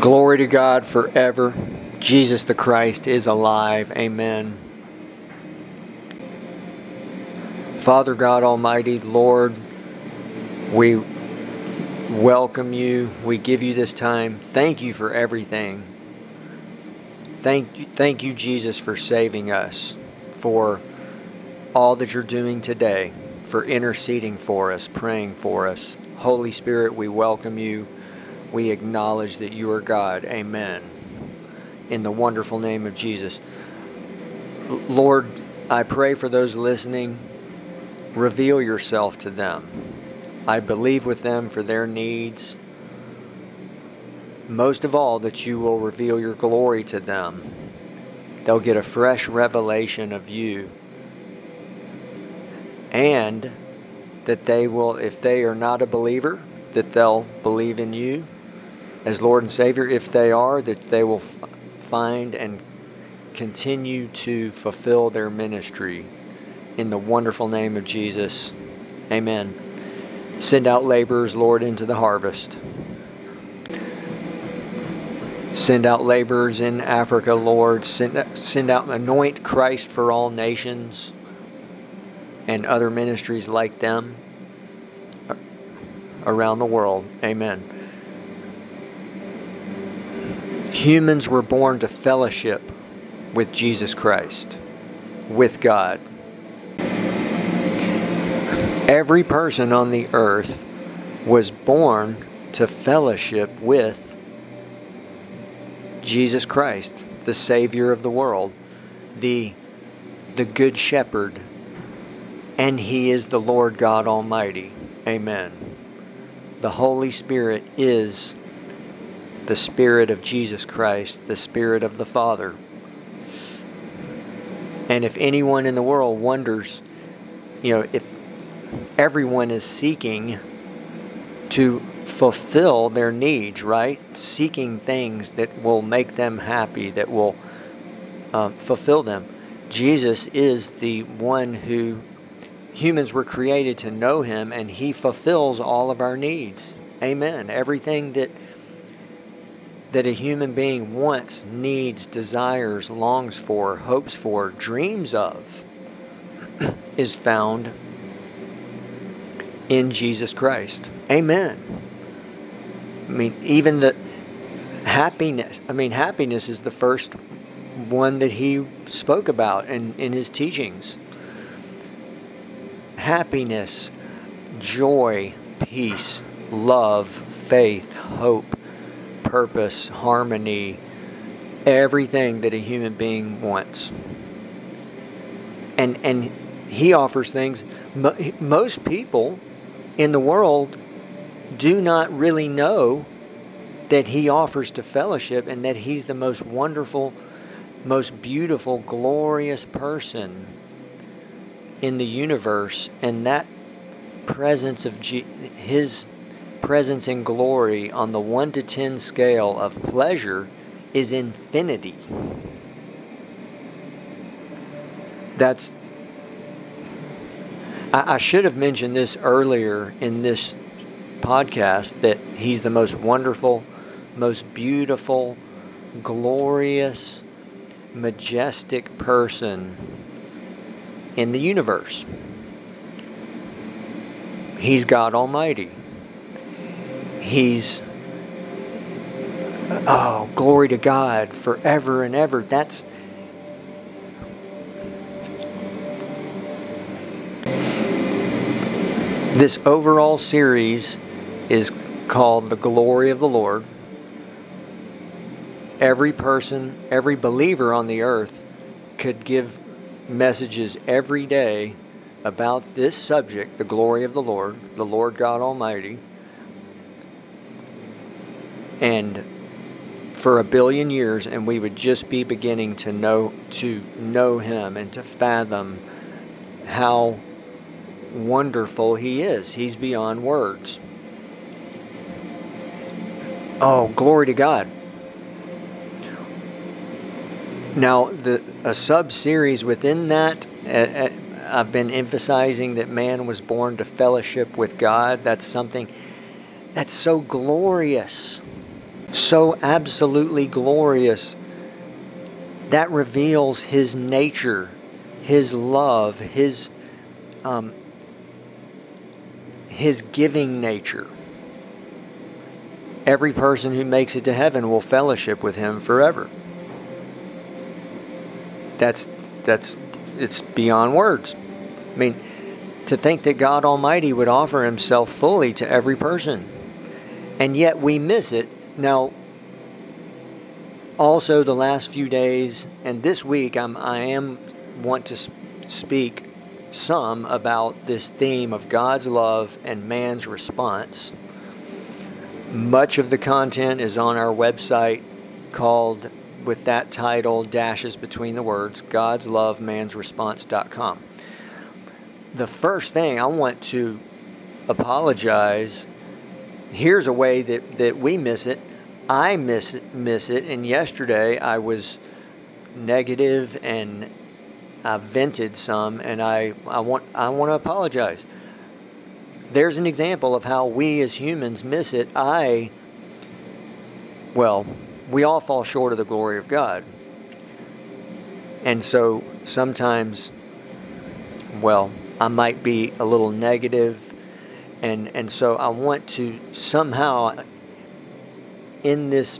Glory to God forever. Jesus the Christ is alive. Amen. Father God Almighty, Lord, we welcome you. We give you this time. Thank you for everything. Thank you, thank you, Jesus, for saving us, for all that you're doing today, for interceding for us, praying for us. Holy Spirit, we welcome you. We acknowledge that you are God. Amen. In the wonderful name of Jesus. Lord, I pray for those listening, reveal yourself to them. I believe with them for their needs. Most of all, that you will reveal your glory to them. They'll get a fresh revelation of you. And that they will, if they are not a believer, that they'll believe in you as Lord and Savior. If they are, that they will f- find and continue to fulfill their ministry. In the wonderful name of Jesus. Amen. Send out laborers, Lord, into the harvest. Send out laborers in Africa, Lord. Send, send out, anoint Christ for all nations and other ministries like them uh, around the world. Amen. Humans were born to fellowship with Jesus Christ, with God. Every person on the earth was born to fellowship with Jesus Christ, the Savior of the world, the, the Good Shepherd, and He is the Lord God Almighty. Amen. The Holy Spirit is the Spirit of Jesus Christ, the Spirit of the Father. And if anyone in the world wonders, you know, if everyone is seeking to fulfill their needs, right? Seeking things that will make them happy, that will um, fulfill them. Jesus is the one who humans were created to know him, and he fulfills all of our needs. Amen. Everything that that a human being wants, needs, desires, longs for, hopes for, dreams of, is found in Jesus Christ. Amen. I mean, even the happiness, I mean, happiness is the first one that he spoke about in, in his teachings. Happiness, joy, peace, love, faith, hope, purpose, harmony, everything that a human being wants. And and he offers things most people in the world do not really know that he offers to fellowship and that he's the most wonderful, most beautiful, glorious person in the universe and that presence of his presence and glory on the 1 to 10 scale of pleasure is infinity. That's. I, I should have mentioned this earlier in this podcast that he's the most wonderful, most beautiful, glorious, majestic person in the universe. He's God Almighty. He's, oh, glory to God forever and ever. That's. This overall series is called The Glory of the Lord. Every person, every believer on the earth could give messages every day about this subject, the glory of the Lord, the Lord God Almighty and for a billion years and we would just be beginning to know to know him and to fathom how wonderful he is. He's beyond words. Oh glory to god. Now the a sub series within that uh, I've been emphasizing that man was born to fellowship with God. That's something that's so glorious so absolutely glorious that reveals his nature, his love, his um, his giving nature. Every person who makes it to heaven will fellowship with him forever. That's that's it's beyond words. I mean, to think that God Almighty would offer himself fully to every person. And yet we miss it. Now, also the last few days and this week I'm, I am want to speak some about this theme of God's love and man's response. Much of the content is on our website called with that title dashes between the words God's love man's response.com. The first thing I want to apologize here's a way that, that we miss it I miss it, miss it. And yesterday I was negative and I vented some, and I, I want I want to apologize. There's an example of how we as humans miss it. I, well, we all fall short of the glory of God. And so sometimes, well, I might be a little negative, and, and so I want to somehow in this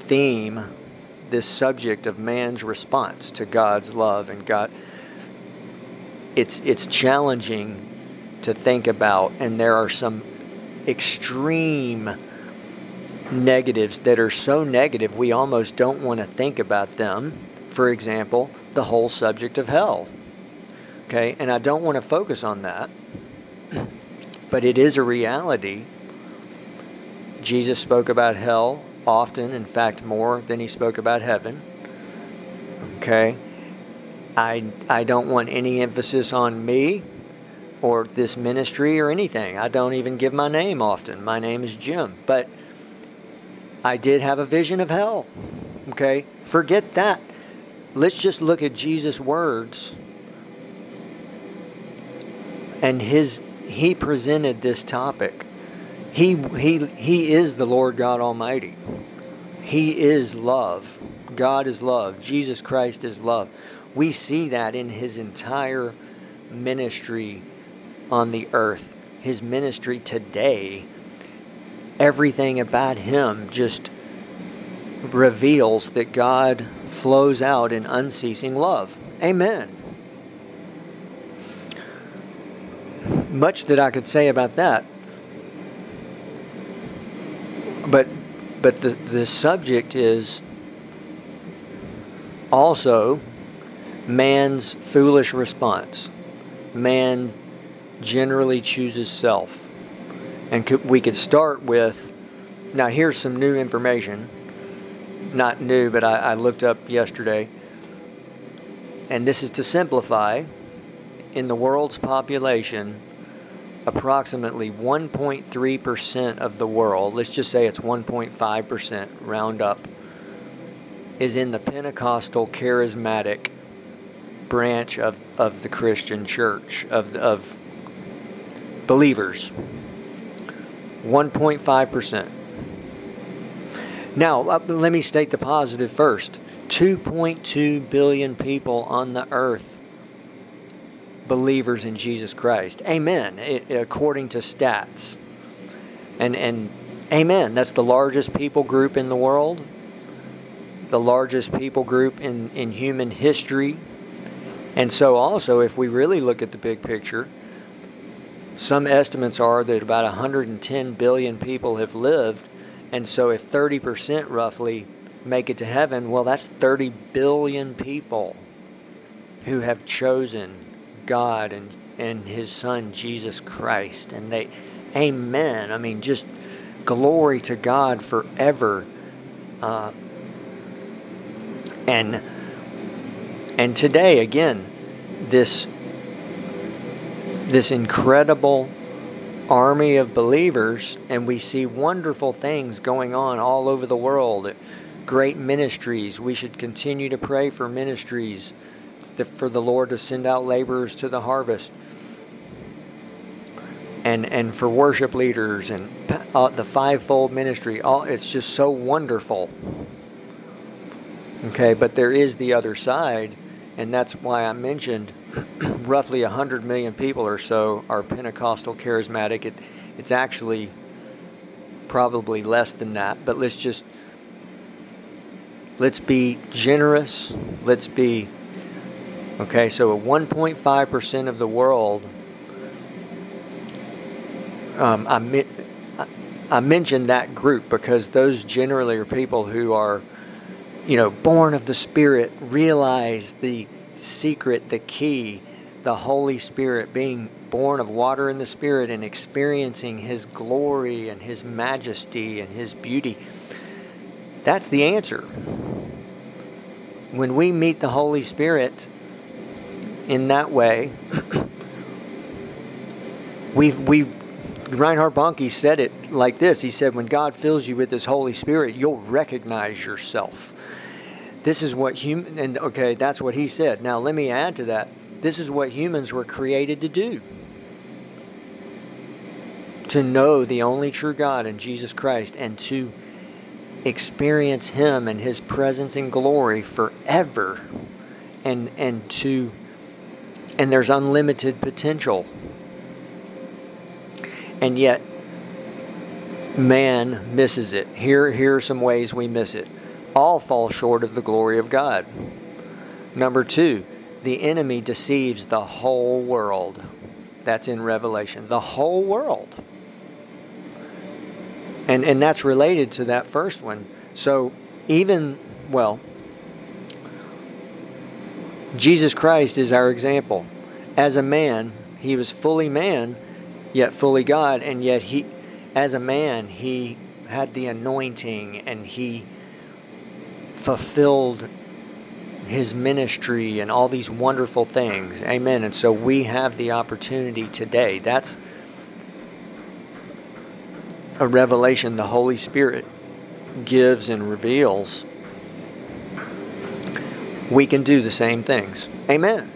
theme, this subject of man's response to God's love and God, it's it's challenging to think about, and there are some extreme negatives that are so negative we almost don't want to think about them. For example, the whole subject of hell. Okay, and I don't want to focus on that, but it is a reality Jesus spoke about hell often, in fact, more than he spoke about heaven. Okay? I, I don't want any emphasis on me or this ministry or anything. I don't even give my name often. My name is Jim. But I did have a vision of hell. Okay? Forget that. Let's just look at Jesus' words. And his he presented this topic he, he, he is the Lord God Almighty. He is love. God is love. Jesus Christ is love. We see that in his entire ministry on the earth. His ministry today, everything about him just reveals that God flows out in unceasing love. Amen. Much that I could say about that. But but the the subject is also man's foolish response. Man generally chooses self. And could, we could start with now, here's some new information. Not new, but I, I looked up yesterday. And this is to simplify. In the world's population, approximately 1.3% of the world, let's just say it's 1.5%, round up, is in the Pentecostal charismatic branch of, of the Christian church, of, of believers. 1.5%. Now, uh, let me state the positive first 2.2 billion people on the earth believers in Jesus Christ. Amen. According to stats. And and amen. That's the largest people group in the world. The largest people group in, in human history. And so also if we really look at the big picture, some estimates are that about 110 billion people have lived. And so if 30% roughly make it to heaven, well, that's 30 billion people who have chosen God and, and His Son, Jesus Christ. And they, amen. I mean, just glory to God forever. Uh, and and today again this this incredible army of believers and we see wonderful things going on all over the world great ministries we should continue to pray for ministries for the Lord to send out laborers to the harvest. and and for worship leaders and uh, the fivefold ministry. All it's just so wonderful. Okay, but there is the other side, and that's why I mentioned roughly 100 million people or so are Pentecostal charismatic. It, it's actually probably less than that, but let's just let's be generous. Let's be okay. So 1.5 percent of the world. Um, I, I mentioned that group because those generally are people who are, you know, born of the Spirit, realize the secret, the key, the Holy Spirit, being born of water and the Spirit and experiencing His glory and His majesty and His beauty. That's the answer. When we meet the Holy Spirit in that way, we've, we've Reinhard Bonnke said it like this. He said, When God fills you with His Holy Spirit, you'll recognize yourself. This is what human, and okay, that's what he said. Now, let me add to that. This is what humans were created to do to know the only true God and Jesus Christ and to experience Him and His presence and glory forever. And, and to and there's unlimited potential. And yet man misses it. Here, here are some ways we miss it all fall short of the glory of God. Number two, the enemy deceives the whole world. That's in Revelation. The whole world. And, and that's related to that first one. So, even, well, Jesus Christ is our example. As a man, he was fully man, yet fully God, and yet he, as a man, he had the anointing and he fulfilled his ministry and all these wonderful things. Amen. And so we have the opportunity today. That's a revelation the Holy Spirit gives and reveals. We can do the same things. Amen.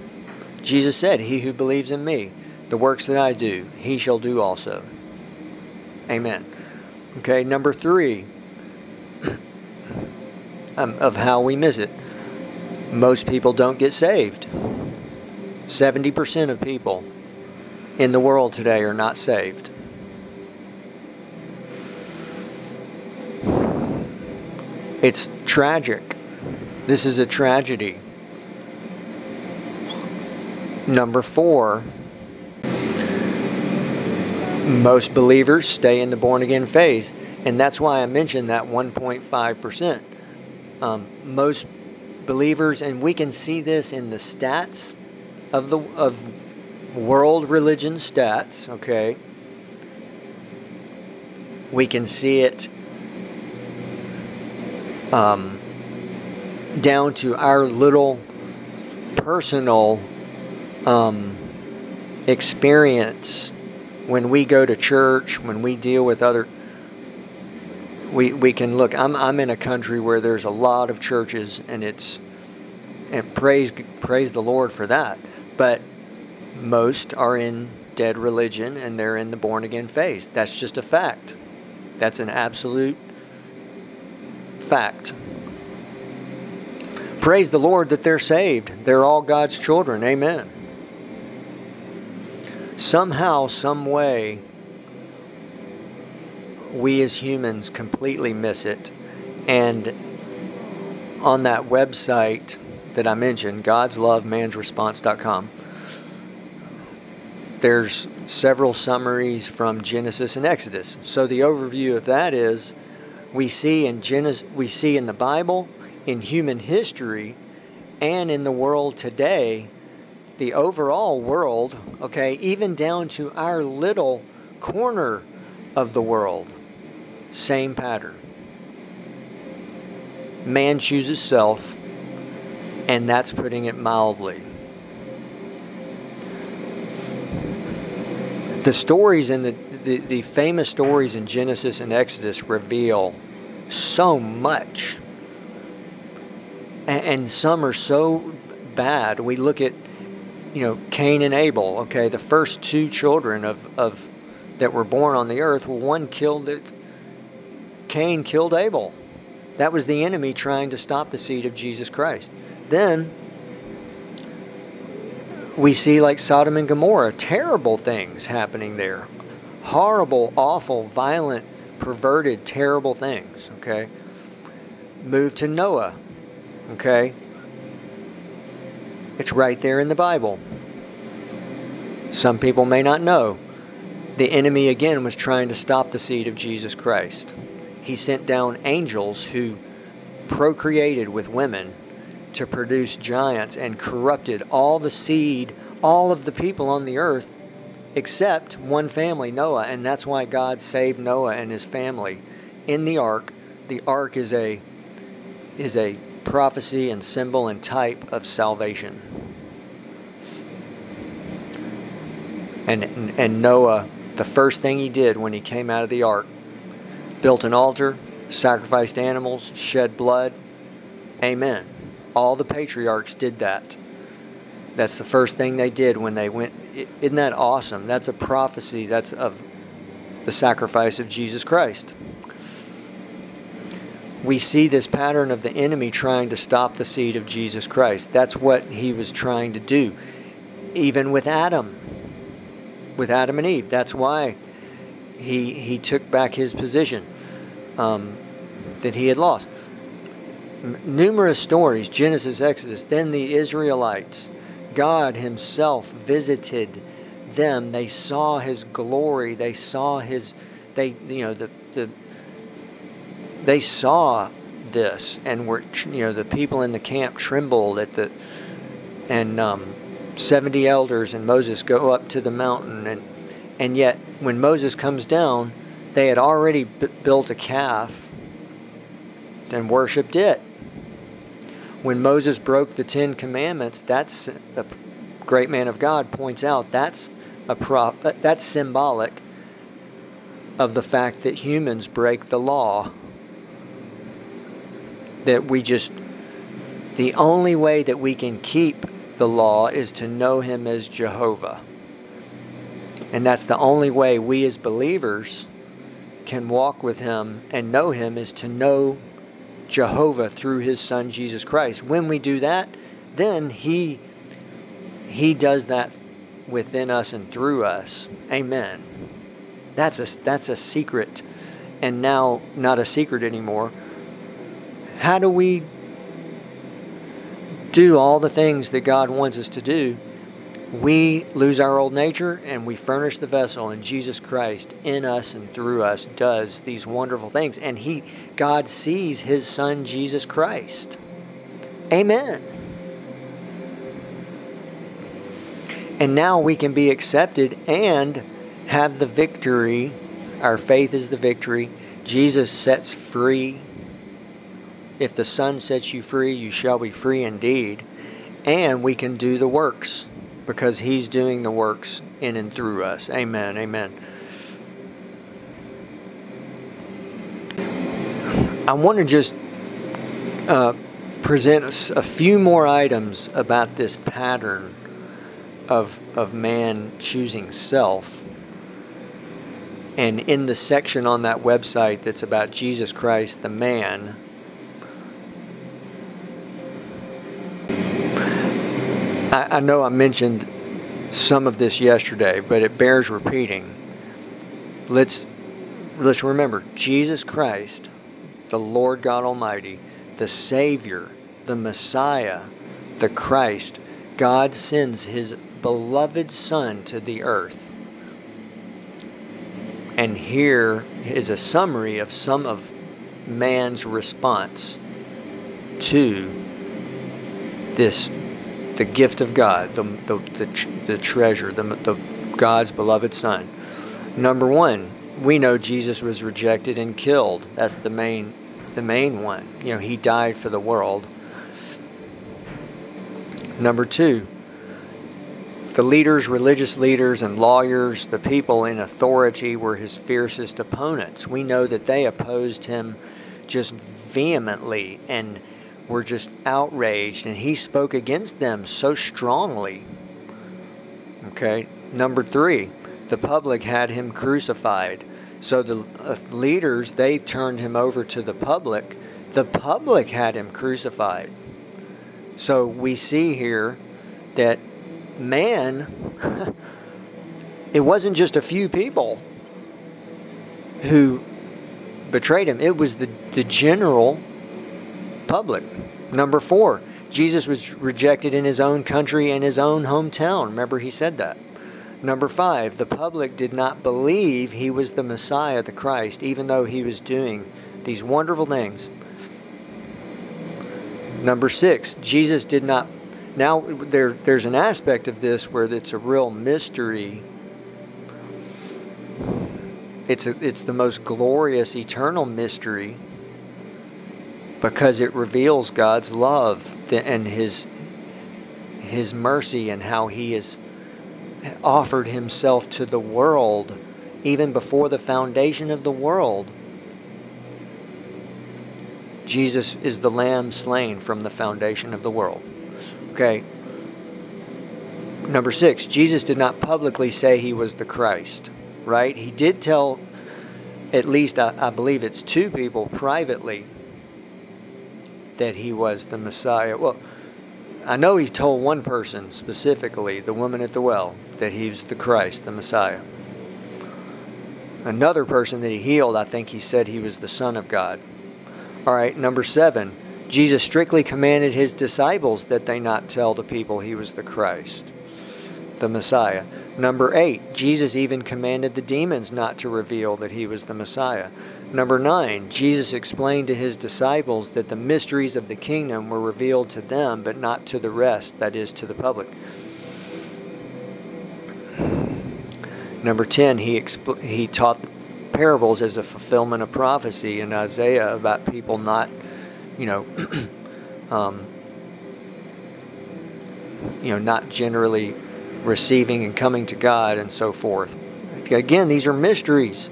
Jesus said, He who believes in me, the works that I do, he shall do also. Amen. Okay, number three, um, of how we miss it. Most people don't get saved. 70% of people in the world today are not saved. It's tragic. This is a tragedy. Number four, most believers stay in the born again phase. And that's why I mentioned that 1.5% um, most believers, and we can see this in the stats of the of world religion stats. Okay, we can see it um, down to our little personal um, experience when we go to church, when we deal with other we, we can look. I'm, I'm in a country where there's a lot of churches, and it's and praise praise the Lord for that. But most are in dead religion, and they're in the born again phase. That's just a fact. That's an absolute fact. Praise the Lord that they're saved. They're all God's children. Amen. Somehow, some way, we as humans completely miss it. And on that website that I mentioned, godslovemansresponse.com, there's several summaries from Genesis and Exodus. So the overview of that is we see in Genesis, we see in the Bible, in human history, and in the world today, the overall world, okay, even down to our little corner of the world. Same pattern. Man chooses self, and that's putting it mildly. The stories in the, the, the famous stories in Genesis and Exodus reveal so much. And, and some are so bad. We look at, you know, Cain and Abel, okay, the first two children of, of that were born on the earth. Well, one killed it. Cain killed Abel. That was the enemy trying to stop the seed of Jesus Christ. Then we see like Sodom and Gomorrah, terrible things happening there. Horrible, awful, violent, perverted, terrible things, okay? Move to Noah, okay? It's right there in the Bible. Some people may not know. The enemy again was trying to stop the seed of Jesus Christ. He sent down angels who procreated with women to produce giants and corrupted all the seed, all of the people on the earth, except one family, Noah. And that's why God saved Noah and his family in the ark. The ark is a is a prophecy and symbol and type of salvation. And, and Noah, the first thing he did when he came out of the ark, built an altar, sacrificed animals, shed blood. Amen. All the patriarchs did that. That's the first thing they did when they went. Isn't that awesome? That's a prophecy. That's of the sacrifice of Jesus Christ. We see this pattern of the enemy trying to stop the seed of Jesus Christ. That's what he was trying to do, even with Adam. With Adam and Eve. That's why he he took back his position um, that he had lost numerous stories Genesis, Exodus, then the Israelites. God Himself visited them. They saw His glory. They saw His, they, you know, the, the, they saw this and were, you know, the people in the camp trembled at the, and um, 70 elders and Moses go up to the mountain. And, and yet, when Moses comes down, they had already b- built a calf and worshiped it when Moses broke the Ten Commandments, that's a great man of God points out that's a prop, uh, that's symbolic of the fact that humans break the law. That we just the only way that we can keep the law is to know him as Jehovah. And that's the only way we as believers can walk with him and know him is to know Jehovah through his son Jesus Christ. When we do that, then he he does that within us and through us. Amen. That's a that's a secret and now not a secret anymore. How do we do all the things that God wants us to do? we lose our old nature and we furnish the vessel and Jesus Christ in us and through us does these wonderful things and he God sees his son Jesus Christ. Amen. And now we can be accepted and have the victory. Our faith is the victory. Jesus sets free. If the Son sets you free, you shall be free indeed. And we can do the works because He's doing the works in and through us. Amen. Amen. I want to just uh, present a few more items about this pattern of, of man choosing self. And in the section on that website that's about Jesus Christ, the man, I, I know I mentioned some of this yesterday, but it bears repeating. Let's let's remember Jesus Christ, the Lord God Almighty, the Savior, the Messiah, the Christ. God sends his beloved Son to the earth. And here is a summary of some of man's response to this the gift of God, the, the, the, the treasure, the, the God's beloved Son. Number one, we know Jesus was rejected and killed. That's the main, the main one. You know, he died for the world. Number two, the leaders, religious leaders, and lawyers, the people in authority were his fiercest opponents. We know that they opposed him just vehemently and were just outraged, and he spoke against them so strongly. Okay, number three, the public had him crucified. So the uh, leaders, they turned him over to the public. The public had him crucified. So we see here that man, it wasn't just a few people who betrayed him, it was the, the general public. Number four, Jesus was rejected in his own country and his own hometown. Remember, he said that. Number five, the public did not believe he was the Messiah, the Christ, even though he was doing these wonderful things. Number six, Jesus did not. Now, there, there's an aspect of this where it's a real mystery. It's, a, it's the most glorious eternal mystery because it reveals God's love and His, His mercy and how He has offered Himself to the world even before the foundation of the world. Jesus is the lamb slain from the foundation of the world. Okay. Number six, Jesus did not publicly say he was the Christ, right? He did tell, at least I, I believe it's two people privately, that he was the Messiah. Well, I know he told one person specifically, the woman at the well, that he was the Christ, the Messiah. Another person that he healed, I think he said he was the Son of God. All right, number seven, Jesus strictly commanded his disciples that they not tell the people he was the Christ, the Messiah. Number eight, Jesus even commanded the demons not to reveal that he was the Messiah. Number nine, Jesus explained to his disciples that the mysteries of the kingdom were revealed to them, but not to the rest, that is, to the public. Number 10, he, he taught parables as a fulfillment of prophecy in Isaiah about people not, you know, um, you know, not generally receiving and coming to God and so forth. Again, these are mysteries.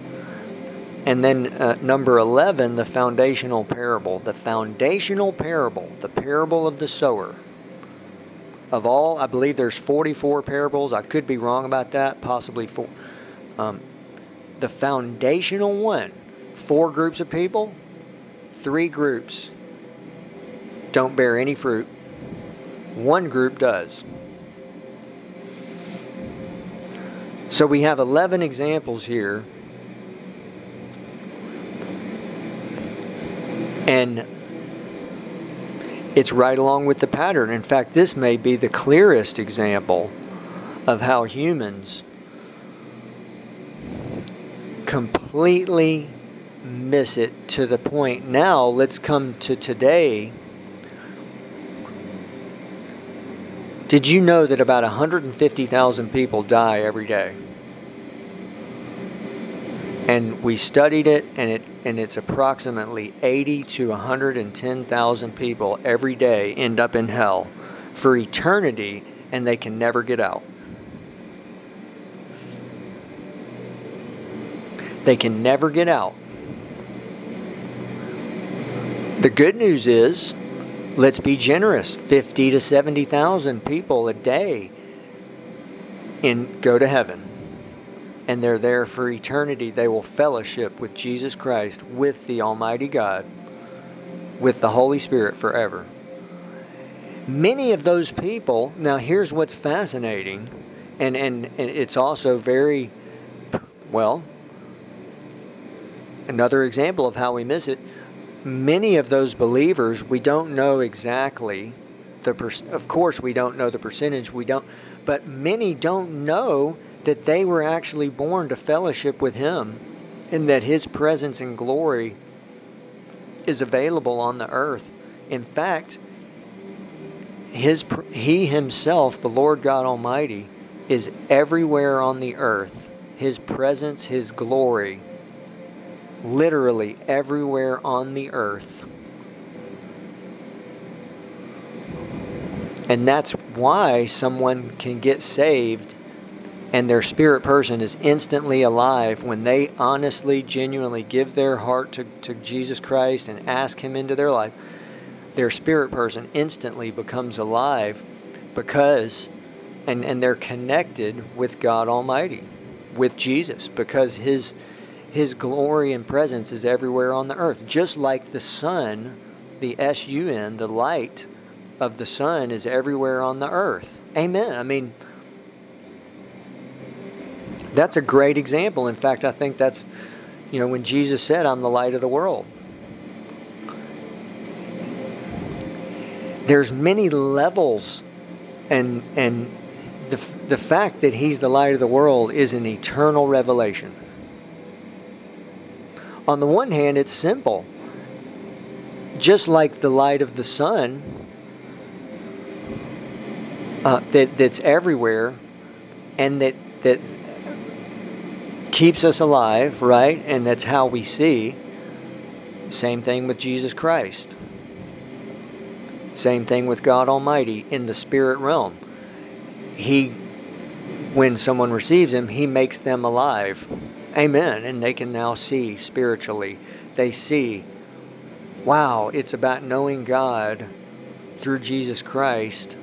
And then uh, number 11, the foundational parable. The foundational parable, the parable of the sower. Of all, I believe there's 44 parables. I could be wrong about that, possibly four. Um, the foundational one four groups of people, three groups don't bear any fruit, one group does. So we have 11 examples here. And it's right along with the pattern. In fact, this may be the clearest example of how humans completely miss it to the point. Now let's come to today. Did you know that about 150,000 people die every day and we studied it and it and it's approximately 80 to 110,000 people every day end up in hell for eternity and they can never get out They can never get out. The good news is, let's be generous 50 to 70,000 people a day in go to heaven. And they're there for eternity. They will fellowship with Jesus Christ, with the Almighty God, with the Holy Spirit forever. Many of those people, now here's what's fascinating, and, and, and it's also very, well, another example of how we miss it. Many of those believers, we don't know exactly the per- of course we don't know the percentage we don't but many don't know that they were actually born to fellowship with him and that his presence and glory is available on the earth in fact his he himself the lord god almighty is everywhere on the earth his presence his glory literally everywhere on the earth. And that's why someone can get saved and their spirit person is instantly alive when they honestly, genuinely give their heart to, to Jesus Christ and ask Him into their life. Their spirit person instantly becomes alive because, and, and they're connected with God Almighty. with Jesus because his his glory and presence is everywhere on the earth. Just like the sun, the S U N, the light of the sun is everywhere on the earth. Amen. I mean, that's a great example. In fact, I think that's, you know, when Jesus said, I'm the light of the world. There's many levels and and the, the fact that he's the light of the world is an eternal revelation. On the one hand, it's simple. Just like the light of the sun uh, that, that's everywhere and that, that keeps us alive, right? And that's how we see. Same thing with Jesus Christ. Same thing with God Almighty in the spirit realm. He, when someone receives Him, He makes them alive. Amen. And they can now see spiritually. They see, wow, it's about knowing God through Jesus Christ.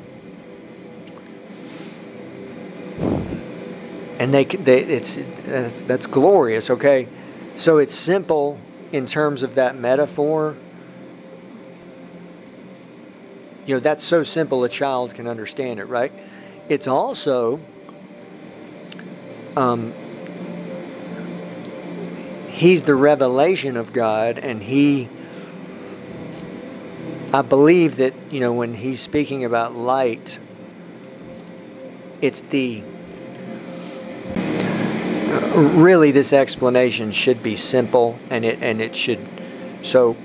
And they, they it's that's, that's glorious. Okay, so it's simple in terms of that metaphor. You know, that's so simple a child can understand it, right? It's also um, he's the revelation of God, and he. I believe that you know when he's speaking about light, it's the really this explanation should be simple and it and it should so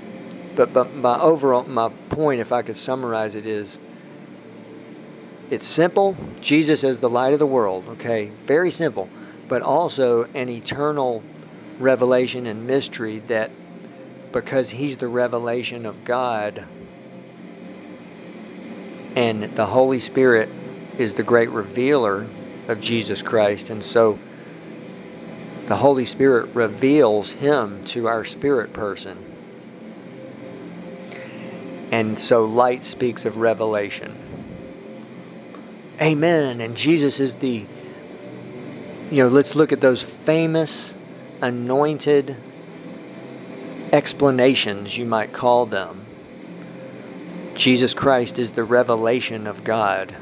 but but my overall my point if I could summarize it is it's simple. Jesus is the light of the world okay? Very simple. But also an eternal revelation and mystery that because he's the revelation of God and the Holy Spirit is the great revealer of Jesus Christ. And so the Holy Spirit reveals Him to our spirit person. And so light speaks of revelation. Amen. And Jesus is the, you know, let's look at those famous anointed explanations, you might call them. Jesus Christ is the revelation of God.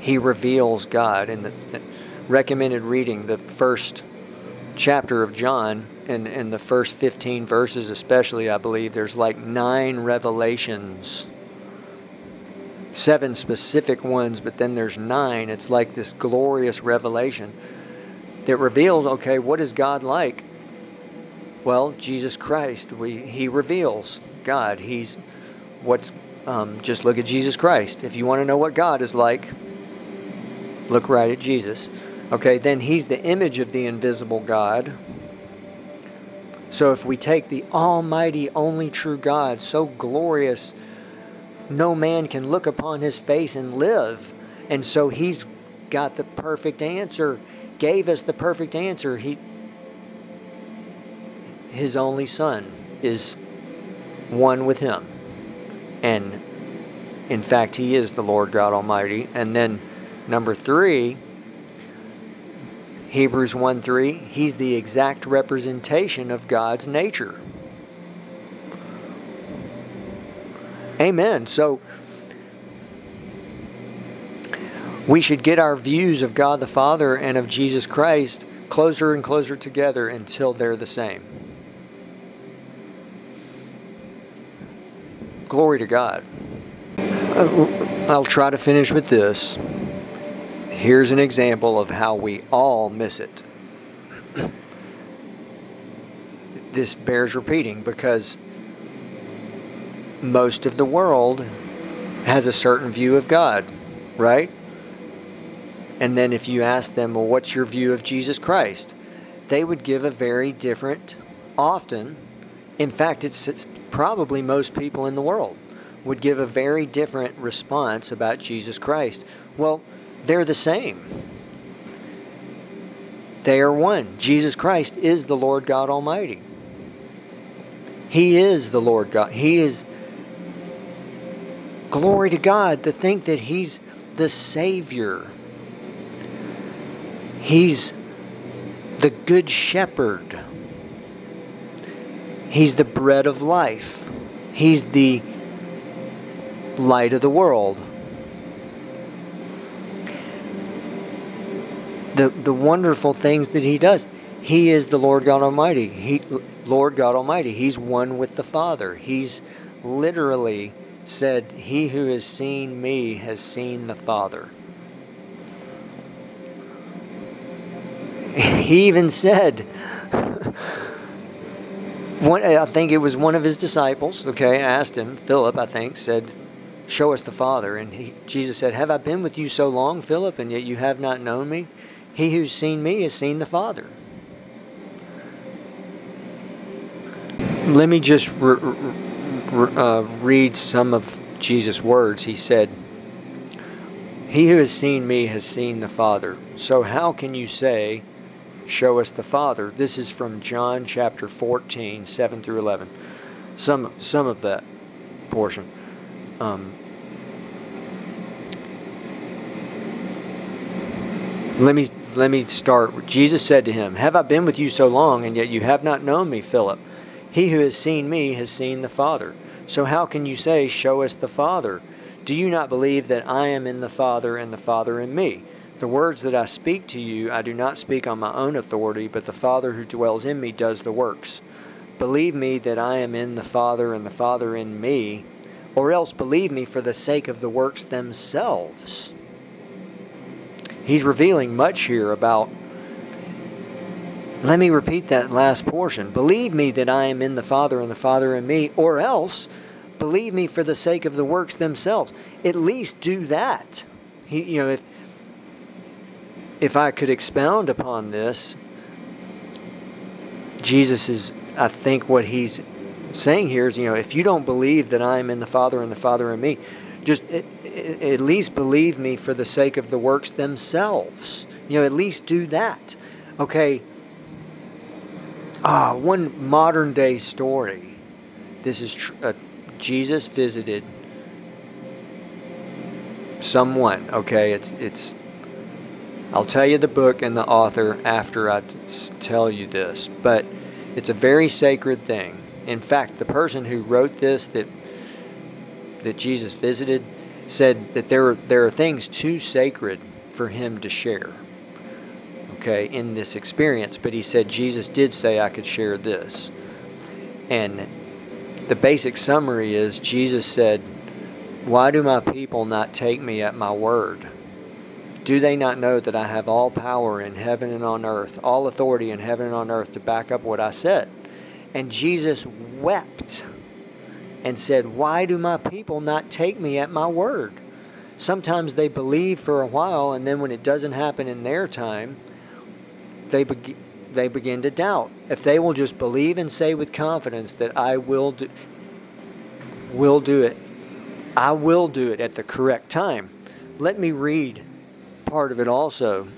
He reveals God. In the, recommended reading, the first chapter of John, in, in the first 15 verses, especially, I believe, there's like nine revelations. Seven specific ones, but then there's nine. It's like this glorious revelation that reveals okay, what is God like? Well, Jesus Christ, we, He reveals God. He's what's, um, just look at Jesus Christ. If you want to know what God is like, look right at Jesus. Okay, then he's the image of the invisible God. So if we take the almighty, only true God, so glorious, no man can look upon his face and live. And so he's got the perfect answer, gave us the perfect answer. He his only son is one with him. And in fact, he is the Lord God Almighty. And then number 3, Hebrews 1 3, he's the exact representation of God's nature. Amen. So we should get our views of God the Father and of Jesus Christ closer and closer together until they're the same. Glory to God. Uh, I'll try to finish with this. Here's an example of how we all miss it. this bears repeating because most of the world has a certain view of God, right? And then if you ask them, well, what's your view of Jesus Christ? They would give a very different, often, in fact, it's, it's probably most people in the world would give a very different response about Jesus Christ. Well, they're the same. They are one. Jesus Christ is the Lord God Almighty. He is the Lord God. He is. Glory to God to think that He's the Savior. He's the Good Shepherd. He's the bread of life. He's the light of the world. The, the wonderful things that he does. He is the Lord God Almighty. He, Lord God Almighty. He's one with the Father. He's literally said, He who has seen me has seen the Father. He even said, one, I think it was one of his disciples, okay, asked him, Philip, I think, said, Show us the Father. And he, Jesus said, Have I been with you so long, Philip, and yet you have not known me? He who's seen me has seen the Father. Let me just re- re- uh, read some of Jesus' words. He said, He who has seen me has seen the Father. So how can you say, Show us the Father? This is from John chapter 14, 7 through 11. Some, some of that portion. Um, let me let me start. Jesus said to him, Have I been with you so long, and yet you have not known me, Philip? He who has seen me has seen the Father. So how can you say, Show us the Father? Do you not believe that I am in the Father and the Father in me? The words that I speak to you, I do not speak on my own authority, but the Father who dwells in me does the works. Believe me that I am in the Father and the Father in me, or else believe me for the sake of the works themselves. He's revealing much here about let me repeat that last portion. Believe me that I am in the Father and the Father in me, or else believe me for the sake of the works themselves. At least do that. He, you know, if if I could expound upon this, Jesus is, I think, what he's saying here is, you know, if you don't believe that I am in the Father and the Father in me, just at least believe me for the sake of the works themselves. You know, at least do that. Okay Ah, one modern day story. This is tr- uh, Jesus visited someone. Okay, it's it's. I'll tell you the book and the author after I t- tell you this, but it's a very sacred thing. In fact, the person who wrote this that that Jesus visited said that there there are things too sacred for him to share okay, in this experience. But he said, Jesus did say I could share this. And the basic summary is Jesus said, Why do my people not take me at my word? Do they not know that I have all power in heaven and on earth, all authority in heaven and on earth to back up what I said? And Jesus wept and said, Why do my people not take me at my word? Sometimes they believe for a while, and then when it doesn't happen in their time, they begin they begin to doubt. If they will just believe and say with confidence that I will do will do it. I will do it at the correct time. Let me read part of it also.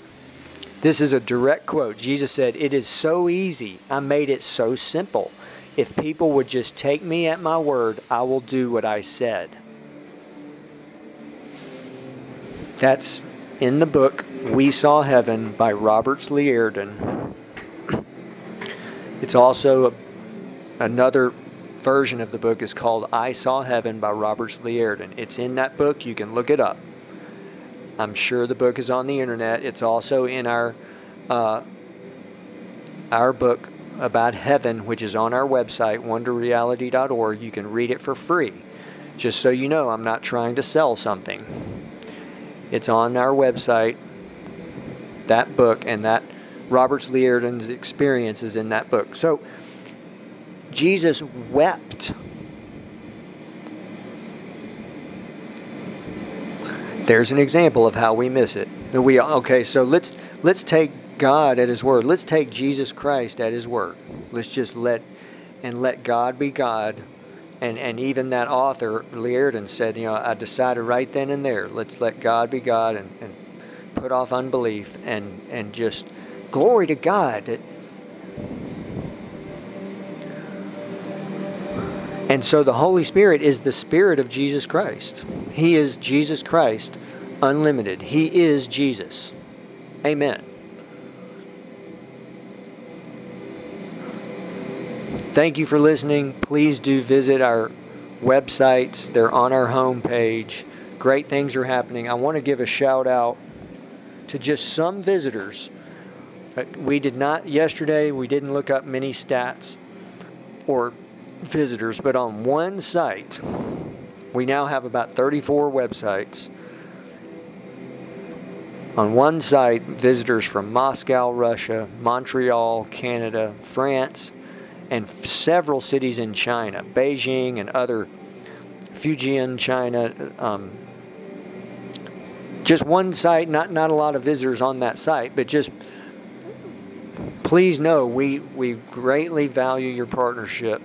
This is a direct quote. Jesus said, It is so easy. I made it so simple. If people would just take me at my word, I will do what I said. That's in the book We Saw Heaven by Roberts Liardon. It's also a, another version of the book is called I Saw Heaven by Roberts Liardon. It's in that book. You can look it up. I'm sure the book is on the internet. It's also in our uh, our book about heaven, which is on our website, wonderreality.org. You can read it for free. Just so you know, I'm not trying to sell something. It's on our website. That book and that Roberts Liardon's experience is in that book. So Jesus wept. There's an example of how we miss it. We okay, so let's let's take God at his word. Let's take Jesus Christ at his word. Let's just let and let God be God and and even that author Liardon said, you know, I decided right then and there, let's let God be God and, and put off unbelief and and just glory to God. And so the Holy Spirit is the Spirit of Jesus Christ. He is Jesus Christ, unlimited. He is Jesus. Amen. Thank you for listening. Please do visit our websites, they're on our homepage. Great things are happening. I want to give a shout out to just some visitors. Uh, we did not, yesterday, we didn't look up many stats or visitors, but on one site, we now have about 34 websites. On one site, visitors from Moscow, Russia, Montreal, Canada, France, and several cities in China, Beijing and other Fujian, China. Um, just one site, not not a lot of visitors on that site, but just please know we we greatly value your partnership,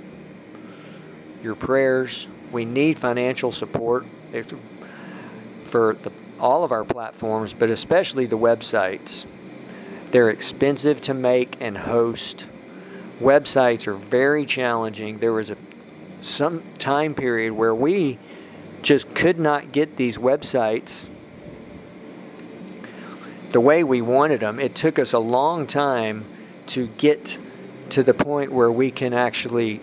your prayers. We need financial support for the, all of our platforms, but especially the websites. They're expensive to make and host websites are very challenging. There was a some time period where we just could not get these websites the way we wanted them. It took us a long time to get to the point where we can actually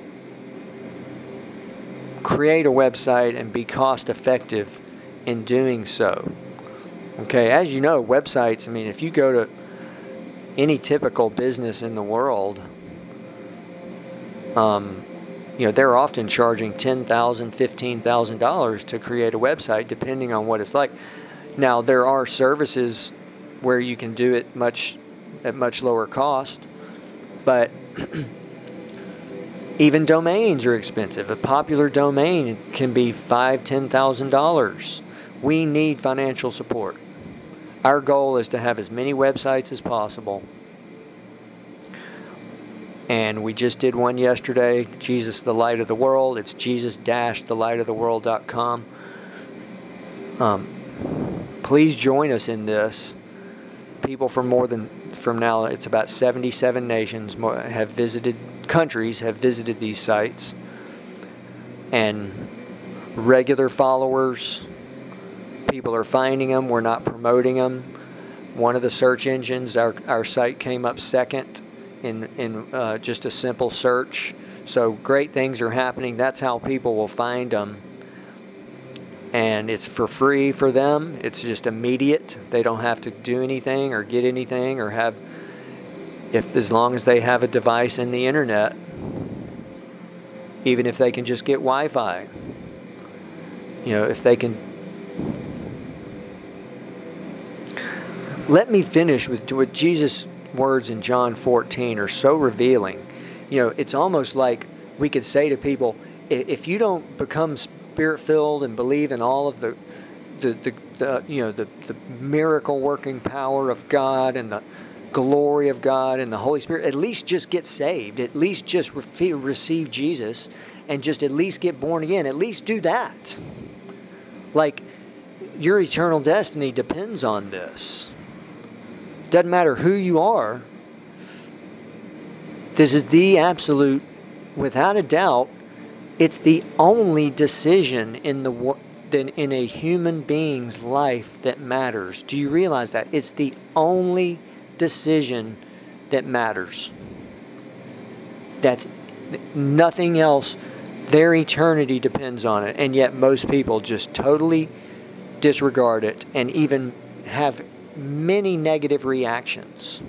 create a website and be cost effective in doing so. Okay, as you know, websites, I mean, if you go to any typical business in the world, um, you know, they're often charging $10,000, $15,000 to create a website, depending on what it's like. Now, there are services where you can do it much at much lower cost, but even domains are expensive. A popular domain can be five, ten thousand dollars. We need financial support. Our goal is to have as many websites as possible and we just did one yesterday jesus the light of the world. It's jesus the light of the world.com um, please join us in this. People from more than from now it's about 77 nations have visited countries have visited these sites. And regular followers people are finding them we're not promoting them one of the search engines our, our site came up second in, in uh, just a simple search. So great things are happening. That's how people will find them. And it's for free for them. It's just immediate. They don't have to do anything or get anything or have, if as long as they have a device in the internet, even if they can just get Wi Fi. You know, if they can let me finish with what Jesus words in John 14 are so revealing. You know, it's almost like we could say to people, if you don't become spirit filled and believe in all of the, the, the, the, you know, the, the miracle working power of God and the glory of God and the Holy Spirit, at least just get saved, at least just re- receive Jesus and just at least get born again, at least do that. Like, your eternal destiny depends on this. Doesn't matter who you are. This is the absolute, without a doubt, it's the only decision in the in a human being's life that matters. Do you realize that? It's the only decision that matters. That's nothing else. Their eternity depends on it. And yet, most people just totally disregard it and even have many negative reactions.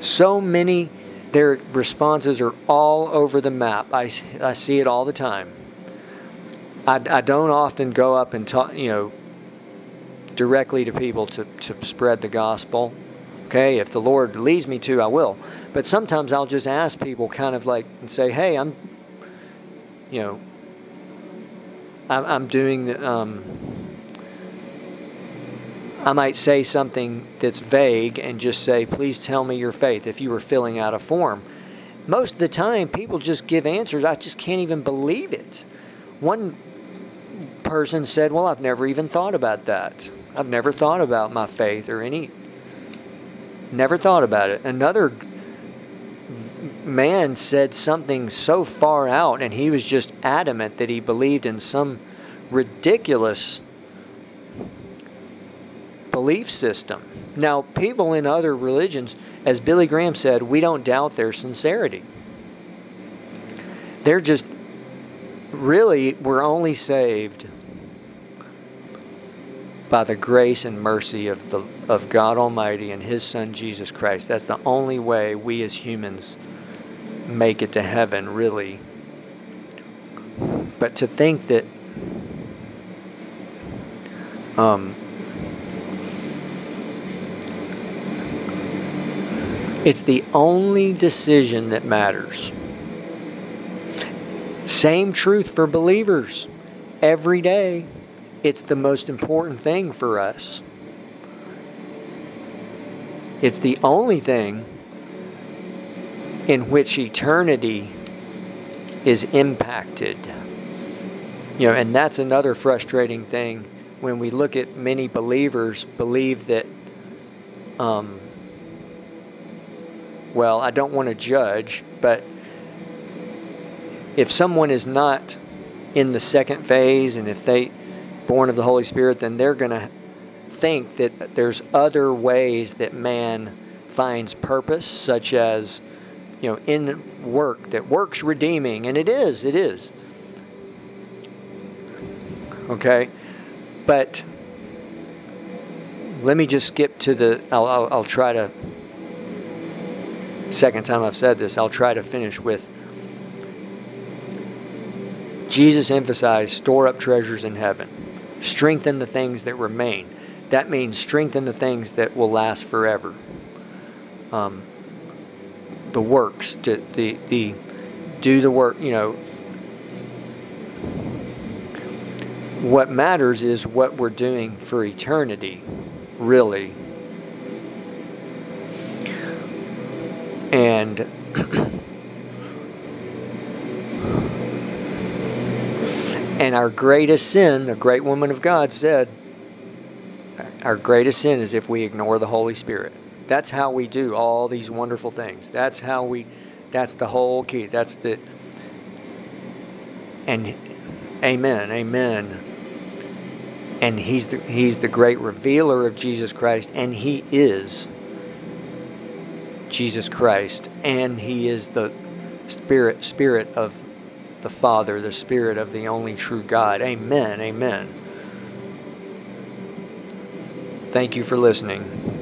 So many, their responses are all over the map. I, I see it all the time. I, I don't often go up and talk, you know, directly to people to, to spread the gospel. Okay, if the Lord leads me to, I will. But sometimes I'll just ask people, kind of like, and say, hey, I'm, you know, I'm, I'm doing, um, I might say something that's vague and just say, please tell me your faith if you were filling out a form. Most of the time, people just give answers. I just can't even believe it. One person said, Well, I've never even thought about that. I've never thought about my faith or any. Never thought about it. Another man said something so far out, and he was just adamant that he believed in some ridiculous belief system. Now, people in other religions, as Billy Graham said, we don't doubt their sincerity. they're just really, we're only saved by the grace and mercy of the of God Almighty and His Son Jesus Christ. That's the only way we as humans make it to heaven, really. But to think that um, it's the only decision that matters. Same truth for believers every day it's the most important thing for us. It's the only thing in which eternity is impacted. You know, and that's another frustrating thing when we look at many believers believe that um, well, I don't want to judge, but if someone is not in the second phase and if they born of the Holy Spirit, then they're going to think that there's other ways that man finds purpose, such as, you know, in work, that works redeeming, and it is, it is. Okay? But let me just skip to the, I'll, I'll, I'll try to, second time I've said this, I'll try to finish with Jesus emphasized store up treasures in heaven strengthen the things that remain. That means strengthen the things that will last forever. Um, the works, to, the the do the work. You know, what matters is what we're doing for eternity, really. And our greatest sin, the great woman of God said, our greatest sin is if we ignore the Holy Spirit. That's how we do all these wonderful things. That's how we, that's the whole key. That's the, and amen, amen. And he's the, he's the great revealer of Jesus Christ, and he is Jesus Christ, and he is the spirit, spirit of the Father, the Spirit of the only true God. Amen. Amen. Thank you for listening.